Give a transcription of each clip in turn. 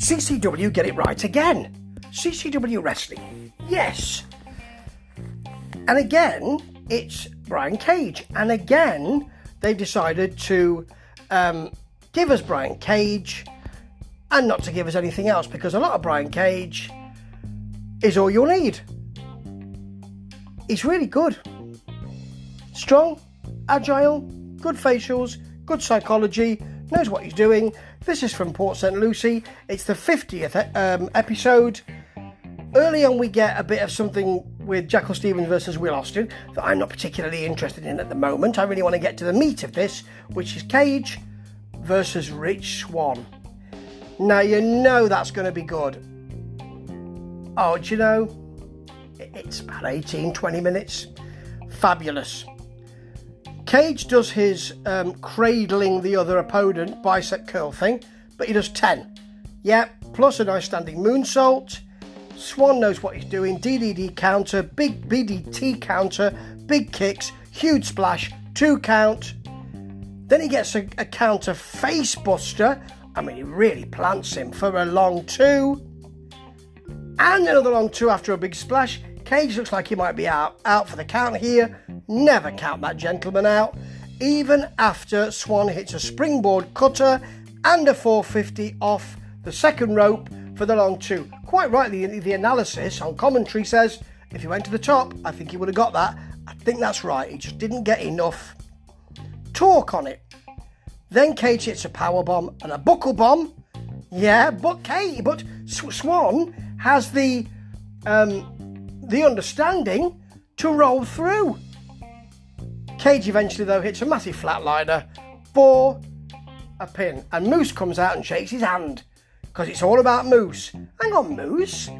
CCW get it right again. CCW Wrestling. Yes. And again, it's Brian Cage. And again, they decided to um, give us Brian Cage and not to give us anything else because a lot of Brian Cage is all you'll need. He's really good. Strong, agile, good facials, good psychology, knows what he's doing. This is from Port St. Lucie. It's the 50th um, episode. Early on, we get a bit of something with Jackal Stevens versus Will Austin that I'm not particularly interested in at the moment. I really want to get to the meat of this, which is Cage versus Rich Swann. Now, you know that's going to be good. Oh, do you know? It's about 18, 20 minutes. Fabulous. Cage does his um, cradling the other opponent bicep curl thing, but he does 10. Yeah, plus a nice standing moonsault. Swann knows what he's doing. DDD counter, big BDT counter, big kicks, huge splash, two count. Then he gets a, a counter face buster I mean, he really plants him for a long two. And another long two after a big splash. Cage looks like he might be out, out for the count here. Never count that gentleman out. Even after Swann hits a springboard cutter and a 450 off the second rope for the long two. Quite rightly, the analysis on commentary says if he went to the top, I think he would have got that. I think that's right. He just didn't get enough torque on it. Then Cage hits a power bomb and a buckle bomb. Yeah, but Kate, but Swann has the um, the understanding to roll through. Cage eventually though hits a massive flatliner for a pin, and Moose comes out and shakes his hand because it's all about Moose. Hang on, Moose.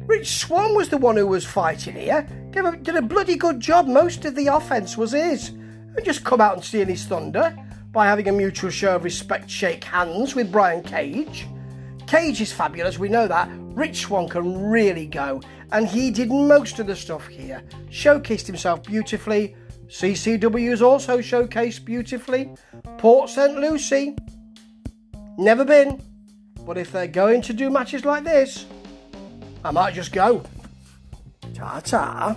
Rich Swann was the one who was fighting here. Did a, did a bloody good job. Most of the offence was his. And just come out and steal his thunder by having a mutual show of respect shake hands with Brian Cage. Cage is fabulous, we know that. Rich Swann can really go, and he did most of the stuff here. Showcased himself beautifully. CCW's also showcased beautifully. Port St. Lucie. Never been. But if they're going to do matches like this, I might just go. Ta ta.